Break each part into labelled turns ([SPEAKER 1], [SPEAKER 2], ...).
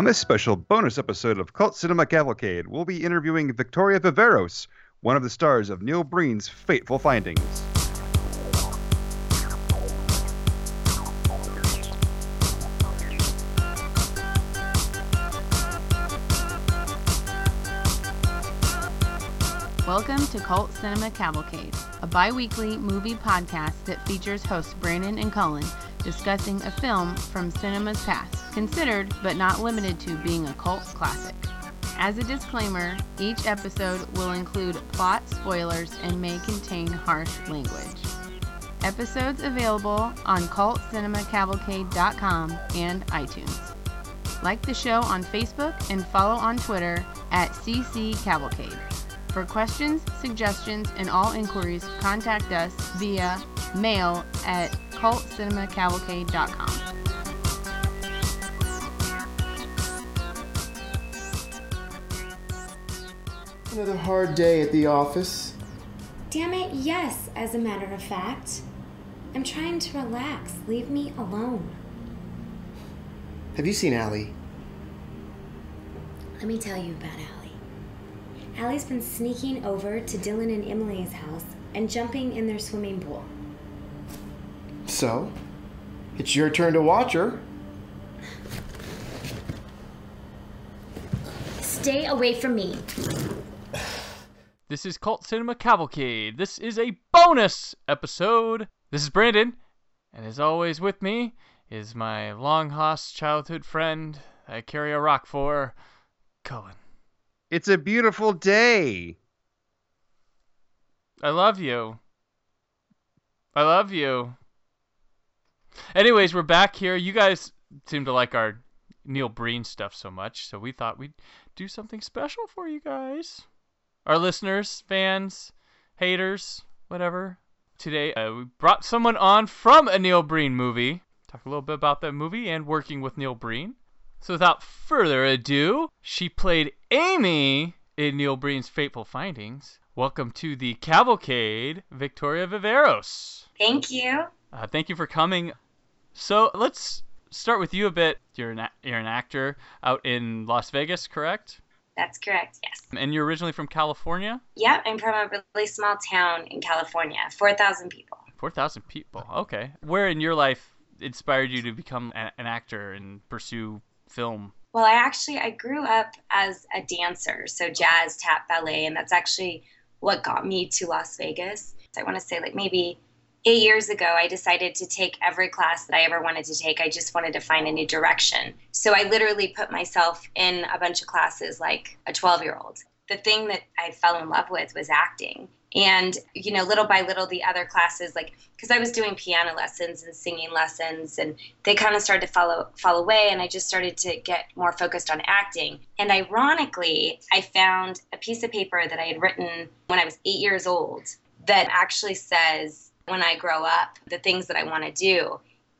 [SPEAKER 1] On this special bonus episode of Cult Cinema Cavalcade, we'll be interviewing Victoria Viveiros, one of the stars of Neil Breen's Fateful Findings.
[SPEAKER 2] Welcome to Cult Cinema Cavalcade, a bi weekly movie podcast that features hosts Brandon and Cullen discussing a film from cinema's past, considered but not limited to being a cult classic. As a disclaimer, each episode will include plot spoilers and may contain harsh language. Episodes available on cultcinemacavalcade.com and iTunes. Like the show on Facebook and follow on Twitter at CC Cavalcade. For questions, suggestions, and all inquiries, contact us via mail at cultcinemacavalcade.com.
[SPEAKER 3] Another hard day at the office.
[SPEAKER 4] Damn it, yes, as a matter of fact. I'm trying to relax. Leave me alone.
[SPEAKER 3] Have you seen Allie?
[SPEAKER 4] Let me tell you about Allie. Allie's been sneaking over to Dylan and Emily's house and jumping in their swimming pool.
[SPEAKER 3] So, it's your turn to watch her.
[SPEAKER 4] Stay away from me.
[SPEAKER 5] This is Cult Cinema Cavalcade. This is a bonus episode. This is Brandon, and as always with me is my long lost childhood friend I carry a rock for, Cullen.
[SPEAKER 1] It's a beautiful day.
[SPEAKER 5] I love you. I love you. Anyways, we're back here. You guys seem to like our Neil Breen stuff so much, so we thought we'd do something special for you guys. Our listeners, fans, haters, whatever. Today, uh, we brought someone on from a Neil Breen movie. Talk a little bit about that movie and working with Neil Breen. So without further ado, she played Amy in Neil Breen's Fateful Findings. Welcome to the cavalcade, Victoria Viveiros.
[SPEAKER 6] Thank you.
[SPEAKER 5] Uh, thank you for coming. So let's start with you a bit. You're an, you're an actor out in Las Vegas, correct?
[SPEAKER 6] That's correct, yes.
[SPEAKER 5] And you're originally from California?
[SPEAKER 6] Yep, I'm from a really small town in California, 4,000 people.
[SPEAKER 5] 4,000 people, okay. Where in your life inspired you to become a, an actor and pursue film?
[SPEAKER 6] Well, I actually I grew up as a dancer, so jazz, tap, ballet, and that's actually what got me to Las Vegas. I want to say like maybe 8 years ago I decided to take every class that I ever wanted to take. I just wanted to find a new direction. So I literally put myself in a bunch of classes like a 12-year-old. The thing that I fell in love with was acting and you know little by little the other classes like because i was doing piano lessons and singing lessons and they kind of started to follow fall away and i just started to get more focused on acting and ironically i found a piece of paper that i had written when i was eight years old that actually says when i grow up the things that i want to do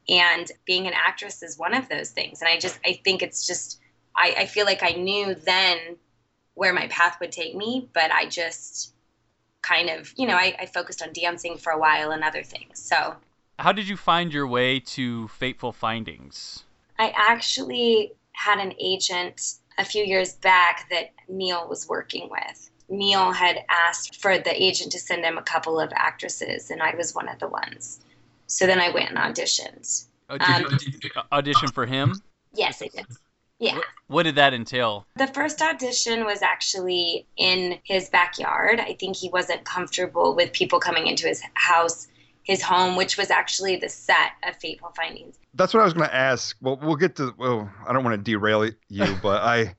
[SPEAKER 6] and being an actress is one of those things and i just i think it's just I, I feel like i knew then where my path would take me but i just kind of, you know, I, I focused on dancing for a while and other things. So,
[SPEAKER 5] how did you find your way to Fateful Findings?
[SPEAKER 6] I actually had an agent a few years back that Neil was working with. Neil had asked for the agent to send him a couple of actresses, and I was one of the ones. So then I went and auditioned.
[SPEAKER 5] Oh, did, um, you, audition for him?
[SPEAKER 6] Yes, I did. Yeah.
[SPEAKER 5] What, what did that entail?
[SPEAKER 6] The first audition was actually in his backyard. I think he wasn't comfortable with people coming into his house his home, which was actually the set of Fateful Findings.
[SPEAKER 1] That's what I was going to ask. Well, we'll get to. Well, I don't want to derail you, but I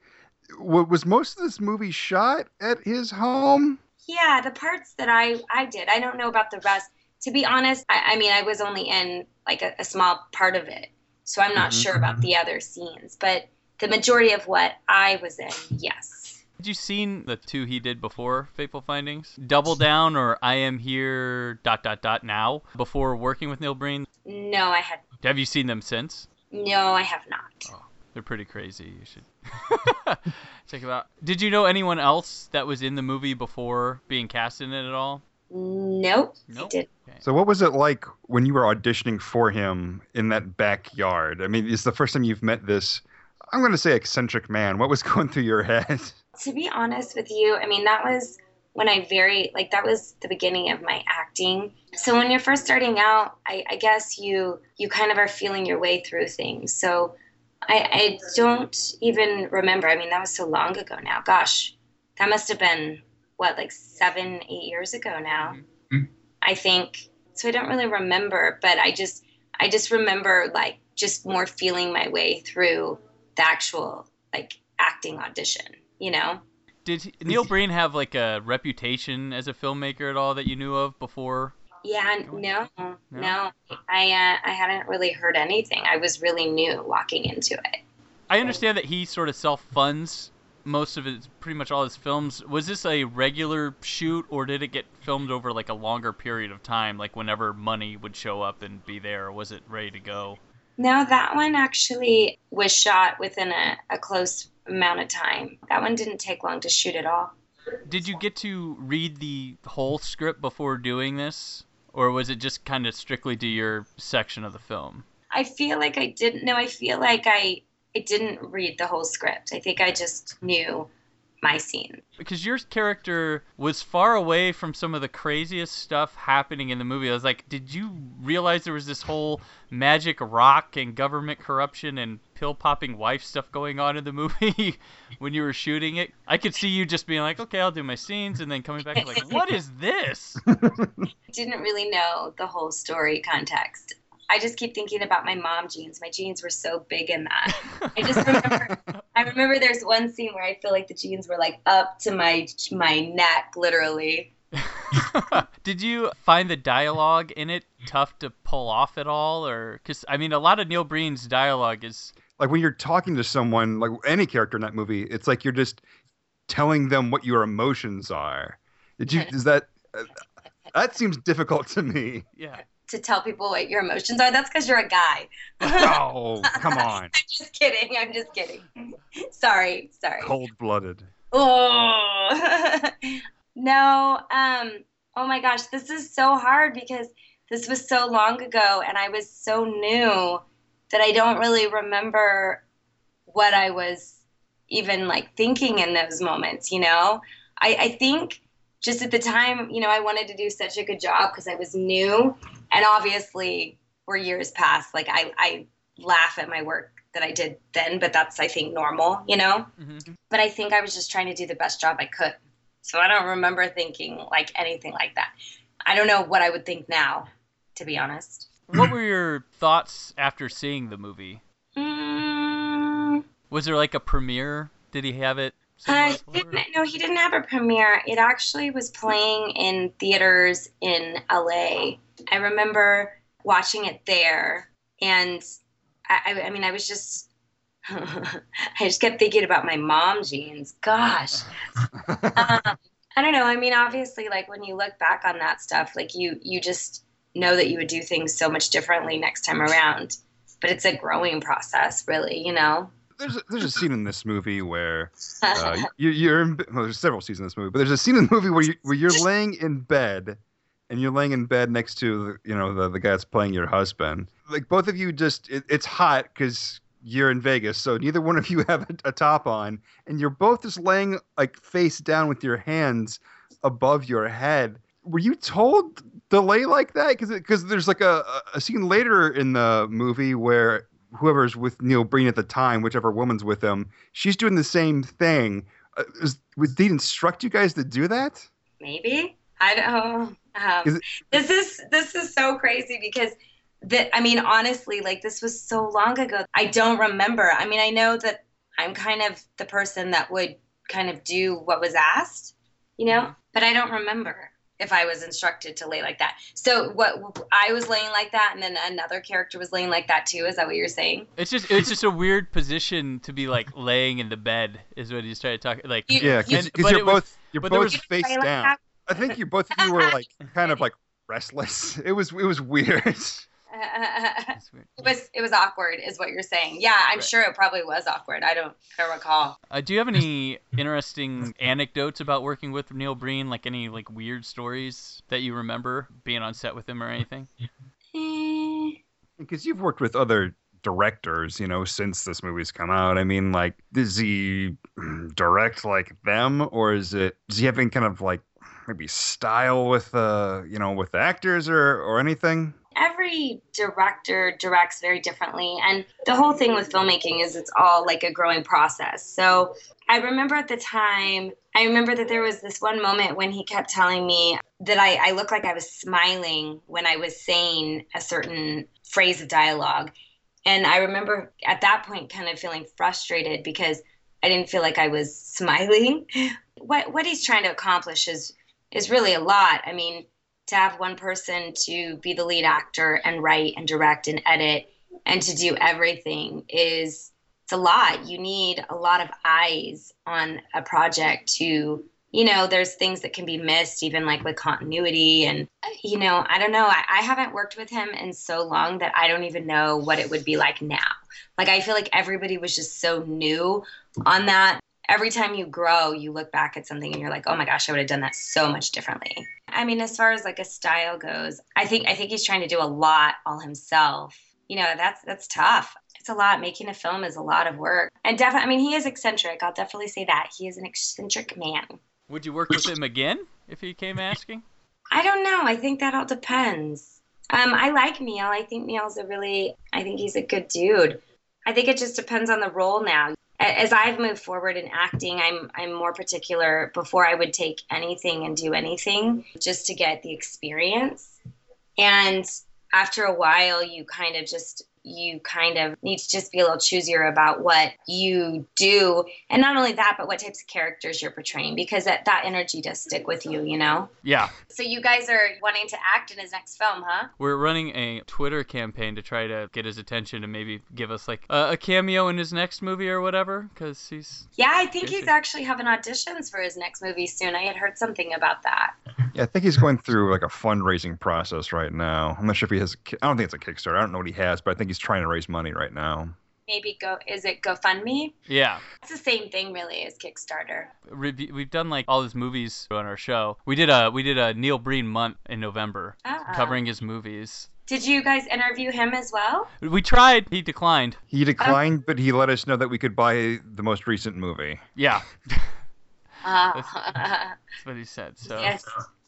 [SPEAKER 1] was most of this movie shot at his home.
[SPEAKER 6] Yeah, the parts that I I did. I don't know about the rest. To be honest, I, I mean, I was only in like a, a, small part of it, so I'm not mm-hmm. sure about the other scenes. But the majority of what I was in, yes.
[SPEAKER 5] Had you seen the two he did before Fateful Findings? Double Down or I Am Here dot dot dot now before working with Neil Breen?
[SPEAKER 6] No, I had.
[SPEAKER 5] Have you seen them since?
[SPEAKER 6] No, I have not.
[SPEAKER 5] Oh, they're pretty crazy. You should check them out. Did you know anyone else that was in the movie before being cast in it at all?
[SPEAKER 6] Nope.
[SPEAKER 5] Nope.
[SPEAKER 6] Okay.
[SPEAKER 1] So what was it like when you were auditioning for him in that backyard? I mean, it's the first time you've met this I'm going to say eccentric man. What was going through your head?
[SPEAKER 6] To be honest with you, I mean, that was when I very, like, that was the beginning of my acting. So when you're first starting out, I, I guess you, you kind of are feeling your way through things. So I, I don't even remember. I mean, that was so long ago now. Gosh, that must have been, what, like seven, eight years ago now.
[SPEAKER 1] Mhm.
[SPEAKER 6] I think. So I don't really remember, but I just, I just remember, like, just more feeling my way through the actual, like, acting audition, you know?
[SPEAKER 5] Did Neil Breen have like a reputation as a filmmaker at all that you knew of before?
[SPEAKER 6] Yeah,
[SPEAKER 5] Going-
[SPEAKER 6] no, no. I uh, I hadn't really heard anything. I was really new walking into it.
[SPEAKER 5] I understand that he sort of self funds most of his, pretty much all his films. Was this a regular shoot, or did it get filmed over like a longer period of time, like whenever money would show up and be there, or was it ready to go?
[SPEAKER 6] No, that one actually was shot within a, a close amount of time. That one didn't take long to shoot at all.
[SPEAKER 5] Did you get to read the whole script before doing this, or was it just kind of strictly to your section of the film?
[SPEAKER 6] I feel like I didn't know. I feel like I I didn't read the whole script. I think I just knew my scene.
[SPEAKER 5] because your character was far away from some of the craziest stuff happening in the movie. I was like, did you realize there was this whole magic rock and government corruption and pill popping wife stuff going on in the movie when you were shooting it? I could see you just being like, okay, I'll do my scenes, and then coming back and like, what is this?
[SPEAKER 6] I didn't really know the whole story context. I just keep thinking about my mom jeans. My jeans were so big in that. I just remember I remember there's one scene where I feel like the jeans were like up to my my neck literally.
[SPEAKER 5] Did you find the dialogue in it tough to pull off at all, or because I mean, a lot of Neil Breen's dialogue is
[SPEAKER 1] like when you're talking to someone, like any character in that movie, it's like you're just telling them what your emotions are. Did you? Is that? Uh, that seems difficult to me.
[SPEAKER 5] yeah.
[SPEAKER 6] To tell people what your emotions are. That's because you're a guy.
[SPEAKER 1] Oh, come on,
[SPEAKER 6] I'm just kidding. I'm just kidding. Sorry, sorry.
[SPEAKER 1] cold blooded.
[SPEAKER 6] Oh no. Um. Oh my gosh, this is so hard because this was so long ago, and I was so new that I don't really remember what I was even like thinking in those moments. You know, I, I think just at the time, you know, I wanted to do such a good job because I was new, and obviously, we're years past. Like I, I laugh at my work that I did then, but that's I think normal. You know
[SPEAKER 5] hmm
[SPEAKER 6] but I think I was just trying to do the best job I could. So I don't remember thinking like anything like that. I don't know what I would think now, to be honest.
[SPEAKER 5] What were your thoughts after seeing the movie?
[SPEAKER 6] Mm,
[SPEAKER 5] Was there like a premiere? Did he have it?
[SPEAKER 6] I
[SPEAKER 5] somewhere
[SPEAKER 6] didn't, no, he didn't have a premiere. It actually was playing in theaters in LA. I remember watching it there, and I, I, I mean, I was just. I just kept thinking about my mom jeans. Gosh, um, I don't know. I mean, obviously, like when you look back on that stuff, like you you just know that you would do things so much differently next time around. But it's a growing process, really. You know.
[SPEAKER 1] There's a, there's a scene in this movie where uh, you, you're in, well, there's several scenes in this movie, but there's a scene in the movie where you where you're laying in bed, and you're laying in bed next to the, you know the the guy that's playing your husband. Like both of you just it, it's hot because you're in Vegas, so neither one of you have a, a top on, and you're both just laying like face down with your hands above your head. Were you told to lay like that? Because because there's like a a scene later in the movie where whoever's with Neil Breen at the time, whichever woman's with him, she's doing the same thing. Uh, is, did he instruct you guys to do that?
[SPEAKER 6] maybe i don't um,
[SPEAKER 1] Is it-
[SPEAKER 6] this is this is so crazy because that i mean honestly like this was so long ago i don't remember i mean i know that i'm kind of the person that would kind of do what was asked you know
[SPEAKER 5] Mhm.
[SPEAKER 6] but i don't remember if i was instructed to lay like that so what i was laying like that and then another character was laying like that too is that what you're saying
[SPEAKER 5] It's just it's just a weird position to be like laying in the bed is what he's trying to talk like.
[SPEAKER 6] You-
[SPEAKER 1] Yeah, because
[SPEAKER 5] And-
[SPEAKER 1] you're
[SPEAKER 5] it was-
[SPEAKER 1] both you're both
[SPEAKER 5] was-
[SPEAKER 1] face
[SPEAKER 6] Lay like
[SPEAKER 1] down. I think you both of you were like kind of like restless. It was it was weird.
[SPEAKER 6] it was it was awkward is what you're saying yeah i'm
[SPEAKER 5] Right.
[SPEAKER 6] sure it probably was awkward i don't I don't recall
[SPEAKER 5] Uh, do you have any interesting anecdotes about working with Neil Breen? Like any like weird stories that you remember being on set with him or anything?
[SPEAKER 6] Eh,
[SPEAKER 1] Because you've worked with other directors, you know, since this movie's come out. I mean, like, does he direct like them, or is it does he have any kind of like maybe style with uh you know with the actors or or anything?
[SPEAKER 6] Every director directs very differently. And the whole thing with filmmaking is it's all like a growing process. So i remember at the time i remember that there was this one moment when he kept telling me that i, I looked like i was smiling when i was saying a certain phrase of dialogue. And i remember at that point kind of feeling frustrated because i didn't feel like i was smiling. What what he's trying to accomplish is is really a lot. I mean to have one person to be the lead actor and write and direct and edit and to do everything is it's a lot. You need a lot of eyes on a project to you know, there's things that can be missed, even like with continuity. And, you know, I don't know. I, I, haven't worked with him in so long that I don't even know what it would be like now. Like, I feel like everybody was just so new on that every time you grow, you look back at something and you're like, oh my gosh, I would have done that so much differently. I mean, as far as like a style goes, I think I think he's trying to do a lot all himself. You know, that's that's tough. It's a lot. Making a film is a lot of work. And definitely, I mean, he is eccentric. I'll definitely say that. He is an eccentric man.
[SPEAKER 5] Would you work with him again if he came asking?
[SPEAKER 6] I don't know. I think that all depends. Um, I like Neil. I think Neil's a really, I think he's a good dude. I think it just depends on the role now as I've moved forward in acting, I'm I'm more particular before I would take anything and do anything just to get the experience. And after a while, you kind of just you kind of need to just be a little choosier about what you do. And not only that but what types of characters you're portraying because that, that energy does stick with you you know?
[SPEAKER 5] Yeah.
[SPEAKER 6] So you guys are wanting to act in his next film huh?
[SPEAKER 5] We're running a twitter campaign to try to get his attention and maybe give us like a, a cameo in his next movie or whatever because he's
[SPEAKER 6] yeah i think he's actually having auditions for his next movie soon. I had heard something about that
[SPEAKER 1] yeah i think he's going through like a fundraising process right now i'm not sure if he has i don't think it's a kickstarter i don't know what he has but i think he's trying to raise money right now.
[SPEAKER 6] Maybe go is it GoFundMe?
[SPEAKER 5] Yeah.
[SPEAKER 6] It's the same thing really as Kickstarter.
[SPEAKER 5] We've done like all his movies on our show. We did a we did a Neil Breen month in November uh-uh. covering his movies.
[SPEAKER 6] Did you guys interview him as well?
[SPEAKER 5] We tried. He declined.
[SPEAKER 1] He declined, oh. but he let us know that we could buy the most recent movie.
[SPEAKER 5] Yeah.
[SPEAKER 6] Uh,
[SPEAKER 5] that's, that's, what he said. So. Yes.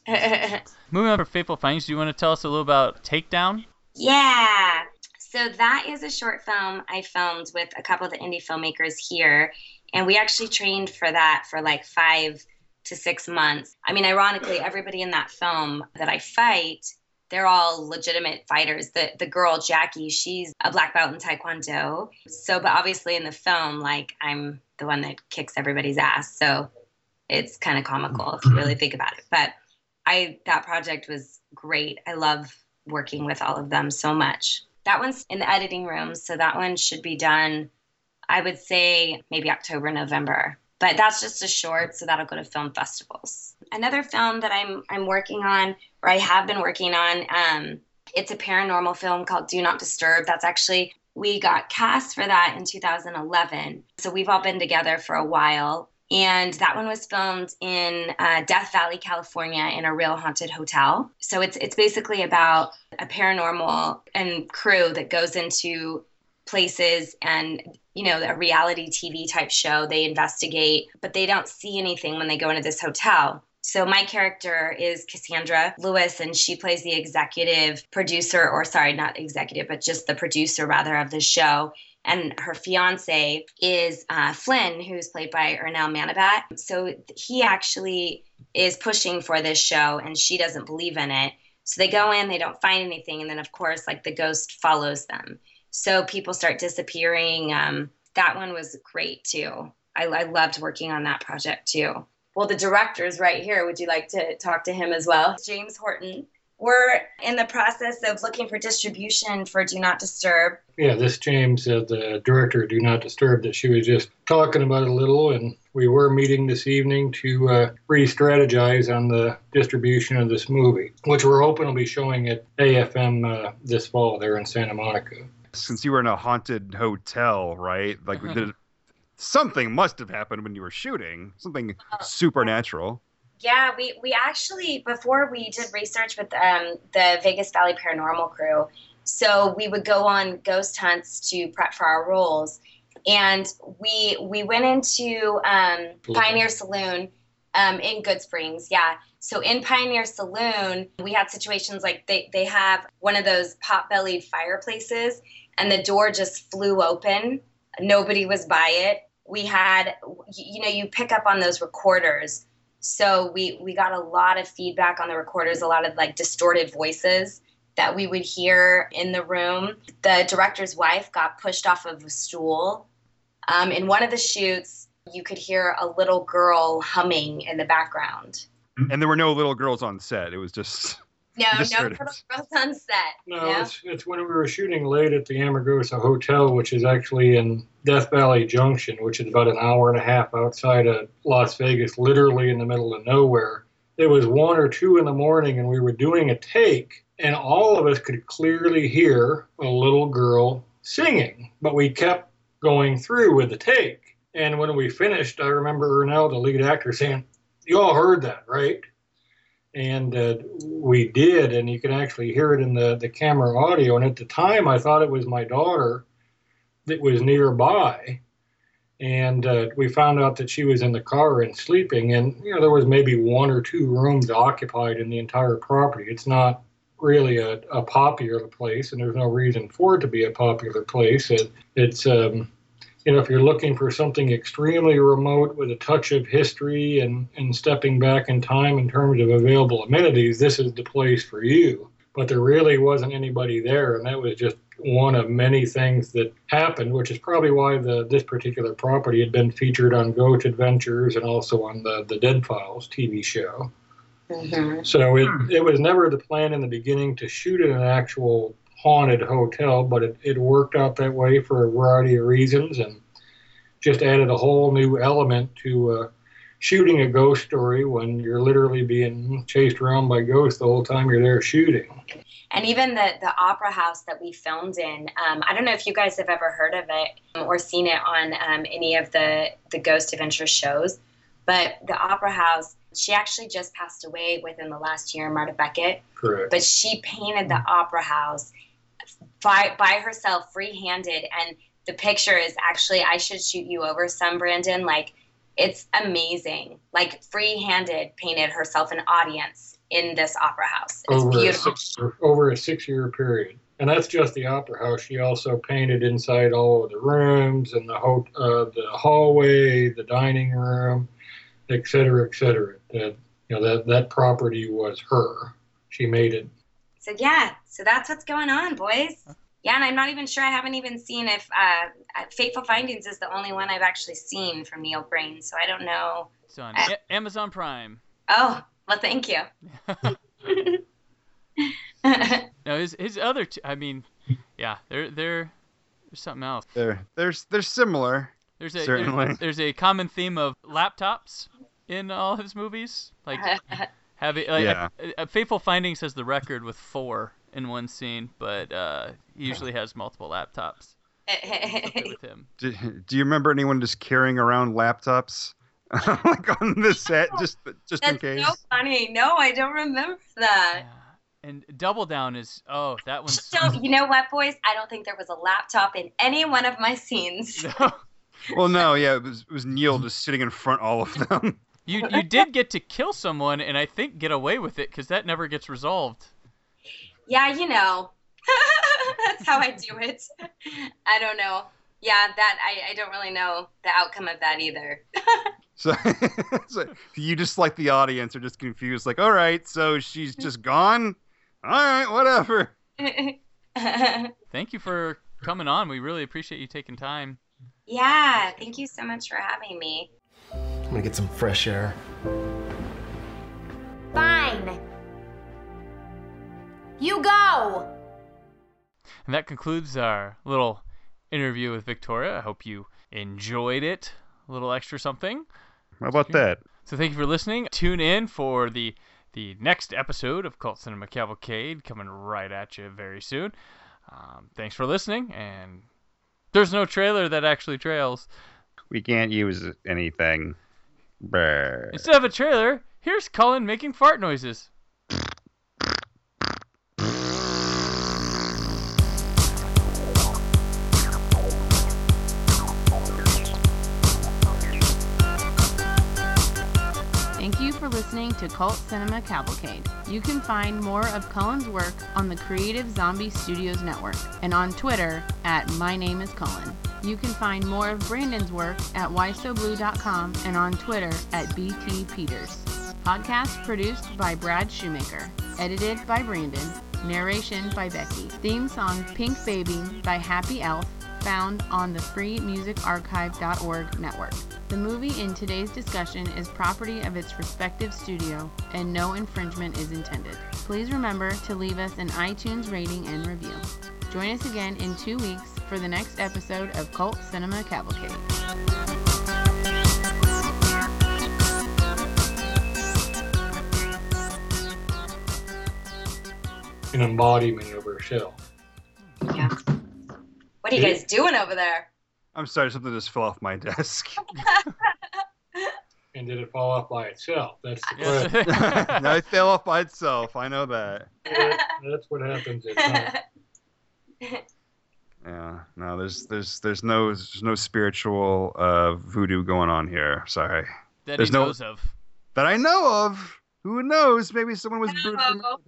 [SPEAKER 5] Moving on for Fateful Findings, do you want to tell us a little about Takedown?
[SPEAKER 6] Yeah. So that is a short film I filmed with a couple of the indie filmmakers here. And we actually trained for that for like five to six months. I mean, ironically, everybody in that film that I fight, they're all legitimate fighters. The the girl Jackie, she's a black belt in Taekwondo. So, but obviously in the film, like I'm the one that kicks everybody's ass. So it's kind of comical if you really think about it. But I that project was great. I love working with all of them so much. That one's in the editing room, so that one should be done, I would say maybe October, November. But that's just a short, so that'll go to film festivals. Another film that I'm I'm working on, or I have been working on, um, it's a paranormal film called Do Not Disturb. That's actually we got cast for that in 2011. So we've all been together for a while and that one was filmed in uh, Death Valley, California, in a real haunted hotel. So it's it's basically about a paranormal and crew that goes into places and you know a reality TV type show. They investigate, but they don't see anything when they go into this hotel. So my character is Cassandra Lewis, and she plays the executive producer, or sorry, not executive, but just the producer rather of the show and her fiance is uh, Flynn, who's played by Ernell Manabat. So he actually is pushing for this show, and she doesn't believe in it. So they go in, they don't find anything, and then of course, like the ghost follows them. So people start disappearing. Um, that one was great too. I, I loved working on that project too. Well, the director's right here. Would you like to talk to him as well? James Horton we're in the process of looking for distribution for Do Not Disturb.
[SPEAKER 7] Yeah, this James, uh, the director of Do Not Disturb, that she was just talking about a little, and we were meeting this evening to uh, re-strategize on the distribution of this movie, which we're hoping will be showing at AFM uh, this fall there in Santa Monica.
[SPEAKER 1] Since you were in a haunted hotel, right? Like, mm-hmm. did something must have happened when you were shooting, something oh. supernatural.
[SPEAKER 6] Yeah, we, we actually, before we did research with um, the Vegas Valley Paranormal crew, So we would go on ghost hunts to prep for our roles. And we we went into um, Pioneer Saloon um, in Goodsprings, yeah. So in Pioneer Saloon, we had situations like they, they have one of those pot bellied fireplaces and the door just flew open. Nobody was by it. We had, you know, you pick up on those recorders. So we, we got a lot of feedback on the recorders, a lot of like distorted voices that we would hear in the room. The director's wife got pushed off of a stool. Um, in one of the shoots, you could hear a little girl humming in the background.
[SPEAKER 1] And there were no little girls on set. It was just
[SPEAKER 6] No,
[SPEAKER 1] Just
[SPEAKER 6] no
[SPEAKER 1] heard
[SPEAKER 6] little girls on set.
[SPEAKER 7] No,
[SPEAKER 6] no?
[SPEAKER 7] it's, it's when we were shooting late at the Amargosa Hotel, which is actually in Death Valley Junction, which is about an hour and a half outside of Las Vegas, literally in the middle of nowhere. It was one or two in the morning, and we were doing a take, and all of us could clearly hear a little girl singing, but we kept going through with the take. And when we finished, I remember Ernell, the lead actor, saying, You all heard that, right? And uh, we did, and you can actually hear it in the, the camera audio. And at the time, I thought it was my daughter that was nearby, and uh, we found out that she was in the car and sleeping. And you know, there was maybe one or two rooms occupied in the entire property. It's not really a, a popular place, and there's no reason for it to be a popular place. It, it's um, you know, if you're looking for something extremely remote with a touch of history and, and stepping back in time in terms of available amenities, this is the place for you. But there really wasn't anybody there, and that was just one of many things that happened, which is probably why the this particular property had been featured on Ghost Adventures and also on the the Dead Files TV show.
[SPEAKER 6] Mhm.
[SPEAKER 7] So it, it was never the plan in the beginning to shoot in an actual haunted hotel, but it, it worked out that way for a variety of reasons and just added a whole new element to uh, shooting a ghost story when you're literally being chased around by ghosts the whole time you're there shooting.
[SPEAKER 6] And even the the opera house that we filmed in, um, I don't know if you guys have ever heard of it or seen it on um, any of the the Ghost Adventure shows, but the opera house. She actually just passed away within the last year, Marta Beckett.
[SPEAKER 7] Correct.
[SPEAKER 6] but she painted the opera house by by herself free-handed and the picture is actually I should shoot you over some Brandon like it's amazing like free-handed painted herself an audience in this opera house it's
[SPEAKER 7] over a, six, over a six year period. And that's just the opera house. She also painted inside all of the rooms and the ho- uh, the hallway, the dining room, et cetera, et cetera. That you know that that property was her. She made it.
[SPEAKER 6] So yeah so that's what's going on boys yeah and I'm not even sure I haven't even seen if uh, Fateful Findings is the only one I've actually seen from Neil Breen so I don't know
[SPEAKER 5] It's on A- Amazon Prime.
[SPEAKER 6] oh well thank you
[SPEAKER 5] No, his his other. T- I mean, yeah, they're they're there's something else.
[SPEAKER 1] they're they're they're similar.
[SPEAKER 5] There's a
[SPEAKER 1] Certainly.
[SPEAKER 5] there- there's a common theme of laptops in all his movies. Like having like
[SPEAKER 1] Yeah.
[SPEAKER 5] uh, uh, Fateful Findings has the record with four in one scene, but uh, he usually has multiple laptops with him.
[SPEAKER 1] Do, do you remember anyone just carrying around laptops like on the set just just in
[SPEAKER 6] That's
[SPEAKER 1] case?
[SPEAKER 6] so funny. No, I don't remember that.
[SPEAKER 5] Yeah. And Double Down is oh that one's
[SPEAKER 6] So you know what, boys? I don't think there was a laptop in any one of my scenes.
[SPEAKER 1] Well, no, yeah, it was it was Neil just sitting in front all of them.
[SPEAKER 5] You you did get to kill someone and I think get away with it because that never gets resolved.
[SPEAKER 6] Yeah, you know. That's how I do it. I don't know. Yeah, that I, I don't really know the outcome of that either.
[SPEAKER 1] So, so you just like the audience are just confused, like, all right, so she's mm-hmm. just gone. All right, whatever.
[SPEAKER 5] Thank you for coming on. We really appreciate you taking time.
[SPEAKER 6] yeah, thank you so much for having me.
[SPEAKER 3] I'm gonna get some fresh air.
[SPEAKER 4] Fine. You go.
[SPEAKER 5] And that concludes our little interview with Victoria. I hope you enjoyed it. A little extra something.
[SPEAKER 1] How about that?
[SPEAKER 5] So thank you for listening. Tune in for the the next episode of Cult Cinema Cavalcade coming right at you very soon. Um, thanks for listening, and there's no trailer that actually trails.
[SPEAKER 1] We can't use anything.
[SPEAKER 5] Instead of a trailer, here's Cullen making fart noises.
[SPEAKER 2] Listening to Cult Cinema Cavalcade. You can find more of Cullen's work on the Creative Zombie Studios Network and on Twitter at My Name is Cullen. You can find more of Brandon's work at whysoblue.com and on Twitter at BT Peters. Podcast produced by Brad Shoemaker. Edited by Brandon. Narration by Becky. Theme song Pink Baby by Happy Elf found on the freemusicarchive.org network. The movie in today's discussion is property of its respective studio, and no infringement is intended. Please remember to leave us an iTunes rating and review. Join us again in two weeks for the next episode of Cult Cinema Cavalcade.
[SPEAKER 7] An embodiment of herself.
[SPEAKER 6] Yeah. What are you guys doing over there?
[SPEAKER 1] I'm sorry, something just fell off my desk.
[SPEAKER 7] And did it fall off by itself? That's the
[SPEAKER 5] Yes.
[SPEAKER 7] question.
[SPEAKER 1] no, it fell off by itself. I know that.
[SPEAKER 7] That- That's what happens at times.
[SPEAKER 1] Yeah. No, there's there's there's no there's no spiritual uh, voodoo going on here. Sorry.
[SPEAKER 5] that
[SPEAKER 1] There's
[SPEAKER 5] he
[SPEAKER 1] no-
[SPEAKER 5] knows of.
[SPEAKER 1] That I know of. Who knows? Maybe someone was
[SPEAKER 6] No.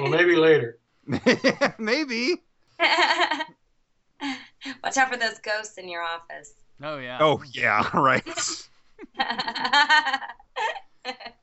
[SPEAKER 7] Well, maybe later.
[SPEAKER 1] Maybe.
[SPEAKER 6] Watch out for those ghosts in your office.
[SPEAKER 5] Oh yeah.
[SPEAKER 1] Oh yeah, right.